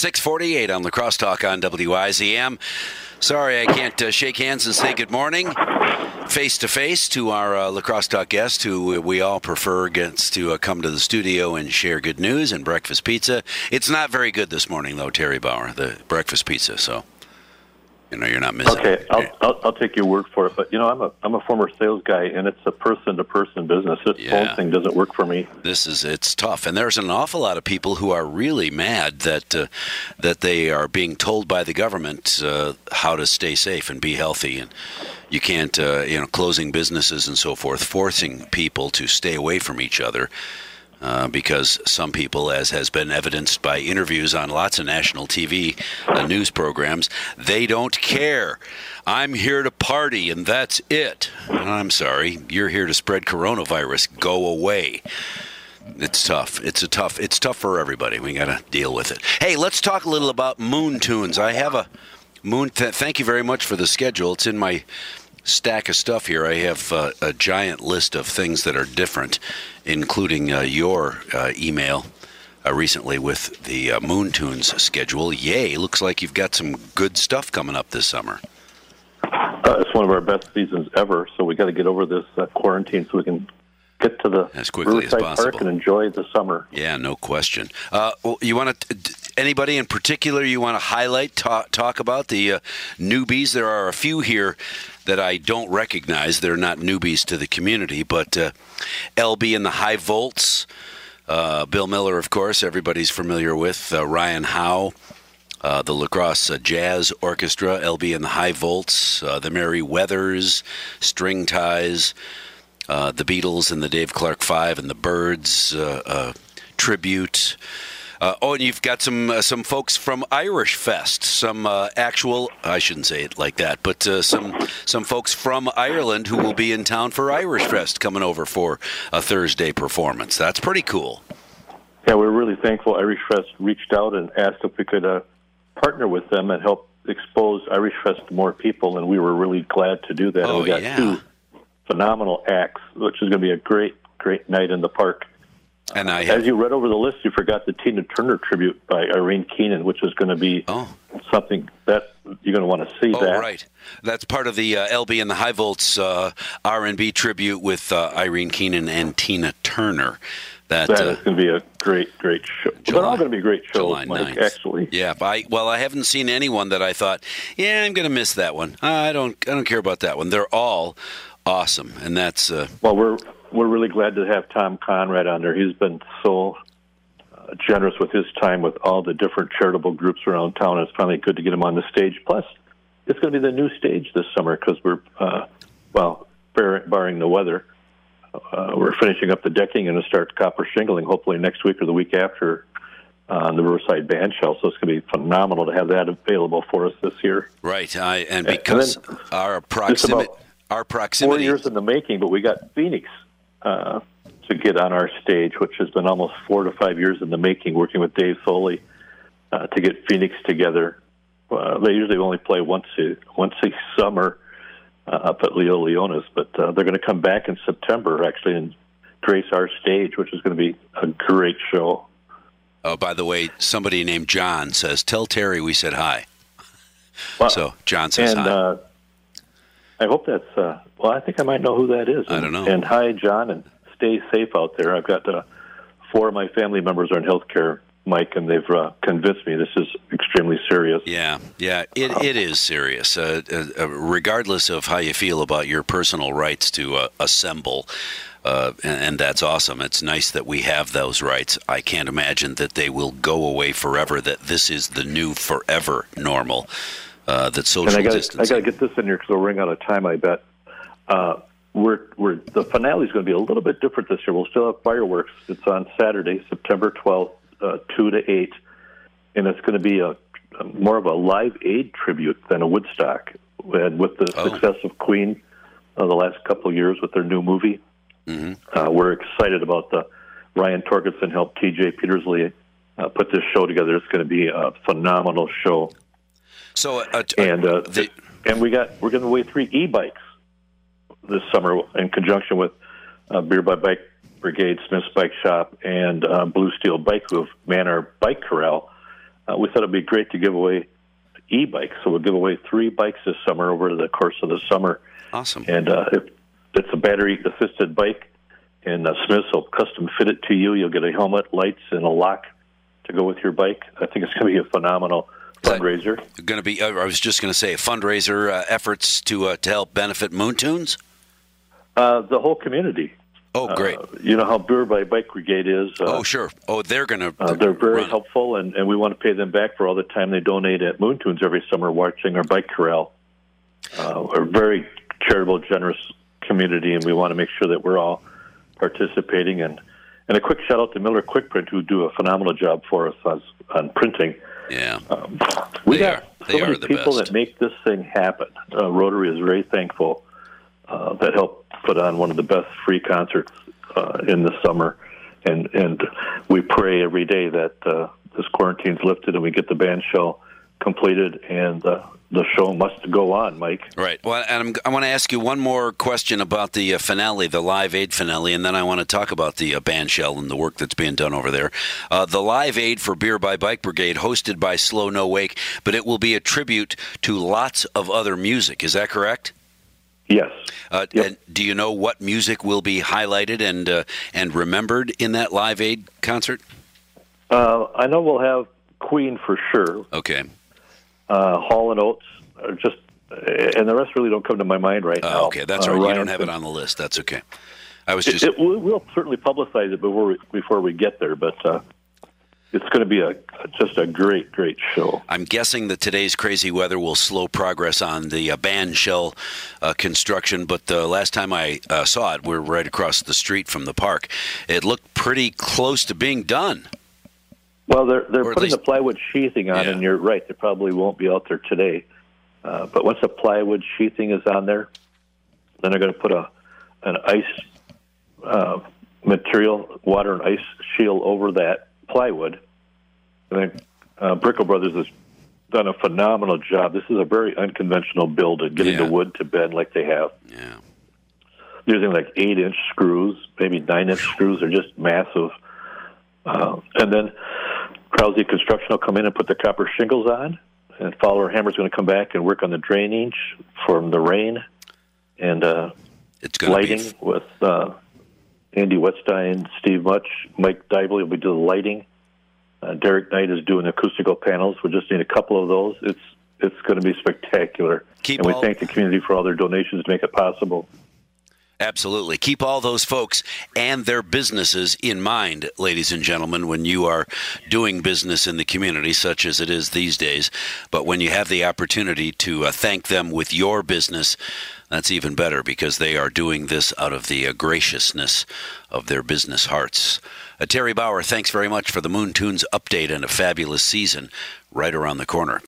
648 on La Crosse Talk on WIZM. Sorry, I can't uh, shake hands and say good morning face to face to our uh, La Crosse Talk guest, who we all prefer gets to uh, come to the studio and share good news and breakfast pizza. It's not very good this morning, though, Terry Bauer, the breakfast pizza. So you know, you're not missing. Okay, I'll, I'll, I'll take your word for it. But you know, I'm a I'm a former sales guy, and it's a person to person business. This yeah. phone thing doesn't work for me. This is it's tough, and there's an awful lot of people who are really mad that uh, that they are being told by the government uh, how to stay safe and be healthy, and you can't uh, you know closing businesses and so forth, forcing people to stay away from each other. Uh, because some people, as has been evidenced by interviews on lots of national TV uh, news programs, they don't care. I'm here to party, and that's it. I'm sorry, you're here to spread coronavirus. Go away. It's tough. It's a tough. It's tough for everybody. We got to deal with it. Hey, let's talk a little about Moon Tunes. I have a Moon. Th- thank you very much for the schedule. It's in my stack of stuff here. I have uh, a giant list of things that are different, including uh, your uh, email uh, recently with the uh, Moon Tunes schedule. Yay! Looks like you've got some good stuff coming up this summer. Uh, it's one of our best seasons ever, so we got to get over this quarantine so we can get to the as quickly as possible Park and enjoy the summer. Yeah, no question. Uh, well, you want to anybody in particular you want to highlight talk, talk about the uh, newbies? There are a few here that I don't recognize. They're not newbies to the community, but uh, LB and the High Volts. Uh, Bill Miller, of course, everybody's familiar with. Uh, Ryan Howe. Uh, the La Crosse uh, Jazz Orchestra, LB and the High Volts, the Merry Weathers, String Ties, the Beatles and the Dave Clark Five and the Byrds tribute. Uh, oh, and you've got some uh, some folks from Irish Fest, some uh, actual I shouldn't say it like that, but some some folks from Ireland who will be in town for Irish Fest coming over for a Thursday performance. That's pretty cool. Yeah, we're really thankful. Irish Fest reached out and asked if we could partner with them and help expose Irish Fest to more people, and we were really glad to do that. Oh, we got yeah. two phenomenal acts, which is going to be a great, great night in the park. And I have, as you read over the list, you forgot the Tina Turner tribute by Irene Keenan, which is going to be oh. something that you're going to want to see. Oh, that. right. That's part of the uh, LB and the High Volts uh, R&B tribute with uh, Irene Keenan and Tina Turner. That, that is going to be a great, great show. July, They're all going to be great shows, Mike, actually. Yeah, I, well, I haven't seen anyone that I thought, yeah, I'm going to miss that one. I don't, I don't care about that one. They're all awesome, and that's uh, well, we're we're really glad to have Tom Conrad on there. He's been so uh, generous with his time with all the different charitable groups around town. It's finally good to get him on the stage. Plus, it's going to be the new stage this summer because we're uh, well, barring the weather. Uh, we're finishing up the decking and to start copper shingling hopefully next week or the week after on the Riverside Band Shell. So it's going to be phenomenal to have that available for us this year. Right, I, and because and our proximity our proximity. Four years in the making, but we got Phoenix uh, to get on our stage, which has been almost four to five years in the making, working with Dave Foley uh, to get Phoenix together. Uh, they usually only play once a once a summer uh, up at Leo Leona's, but uh, they're going to come back in September actually and grace our stage, which is going to be a great show. Oh, by the way, somebody named John says, "Tell Terry we said hi." So John says and, hi. Uh, I hope that's. Uh, well, I think I might know who that is. I don't know. And hi, John, and stay safe out there. I've got uh, four of my family members are in healthcare, Mike, and they've uh, convinced me this is extremely serious. Yeah, yeah, it, it is serious. Uh, uh, regardless of how you feel about your personal rights to uh, assemble. Uh, and, and, that's awesome. It's nice that we have those rights. I can't imagine that they will go away forever. That this is the new forever normal uh, that social and I gotta, distancing. I got to get this in here because we're running out of time. I bet. Uh, we're, we're the finale is going to be a little bit different this year. We'll still have fireworks. It's on Saturday, September twelfth, uh, two to eight, and it's going to be a, a, more of a live aid tribute than a Woodstock. And with the Oh. success of Queen uh, the last couple of years with their new movie, Mhm. uh, we're excited about the Ryan Torgerson helped T.J. Petersley uh, put this show together. It's going to be a phenomenal show So, uh, and uh, the, and we got we're giving away three e-bikes this summer in conjunction with uh, Beer by Bike Brigade, Smith's Bike Shop, and uh, Blue Steel Bike, who have man our bike corral. uh, we thought it'd be great to give away e-bikes. So we'll give away three bikes this summer over the course of the summer. Awesome. And uh, if it's a battery-assisted bike, and uh, Smiths will custom fit it to you. You'll get a helmet, lights, and a lock to go with your bike. I think it's going to be a phenomenal fundraiser. Going to be. I was just going to say fundraiser uh, efforts to uh, to help benefit Moon Tunes. Uh, the whole community. Oh, great! Uh, you know how Beer by Bike Brigade is. Uh, oh, sure. Oh, they're going to. Uh, they're very helpful, and, and we want to pay them back for all the time they donate at Moon Tunes every summer, watching our bike corral. we're a very charitable, generous community, and we want to make sure that we're all participating. And and a quick shout out to Miller Quick Print, who do a phenomenal job for us on, on printing. Yeah, um, we they got are. They so many are the people best. that make this thing happen. Uh, Rotary is very thankful uh, that helped put on one of the best free concerts uh, in the summer, and and we pray every day that uh, this quarantine's lifted and we get the band show completed and uh, the show must go on, Mike. Right. Well, and I'm, i want to ask you one more question about the uh, finale, the Live Aid finale, and then I want to talk about the uh, band shell and the work that's being done over there. Uh, the Live Aid for Beer by Bike Brigade, hosted by Slow No Wake, but it will be a tribute to lots of other music. Is that correct? Yes. Uh, Yep. And do you know what music will be highlighted and uh, and remembered in that Live Aid concert? Uh, I know we'll have Queen for sure. Okay. Uh, Hall and Oates are just, and the rest really don't come to my mind right now. Oh, okay, that's Uh, all right. You don't have it on the list. That's okay. I was just it, we'll, we'll certainly publicize it before we, before we get there, but uh, it's going to be a just a great, great show. I'm guessing that today's crazy weather will slow progress on the uh, band shell uh, construction, but the last time I uh, saw it, we are right across the street from the park. It looked pretty close to being done. Well, they're they're Or putting the plywood sheathing on, Yeah. and you're right; they probably won't be out there today. Uh, but once the plywood sheathing is on there, then they're going to put a an ice uh, material, water and ice shield over that plywood. And then uh, Brickle Brothers has done a phenomenal job. This is a very unconventional build at getting Yeah. the wood to bend like they have. Yeah. Using like eight inch screws, maybe nine inch screws. They're just massive. Uh, and then Krause Construction will come in and put the copper shingles on. And Fowler Hammer's going to come back and work on the drainage from the rain and uh, It's going to lighting be. with uh, Andy Wetstein, Steve Much, Mike Dibbley will be doing the lighting. Uh, Derek Knight is doing acoustical panels. We just need a couple of those. It's it's going to be spectacular. Keep and we all- thank the community for all their donations to make it possible. Absolutely. Keep all those folks and their businesses in mind, ladies and gentlemen, when you are doing business in the community, such as it is these days. But when you have the opportunity to uh, thank them with your business, that's even better because they are doing this out of the uh, graciousness of their business hearts. Uh, Terry Bauer, thanks very much for the Moon Tunes update and a fabulous season right around the corner.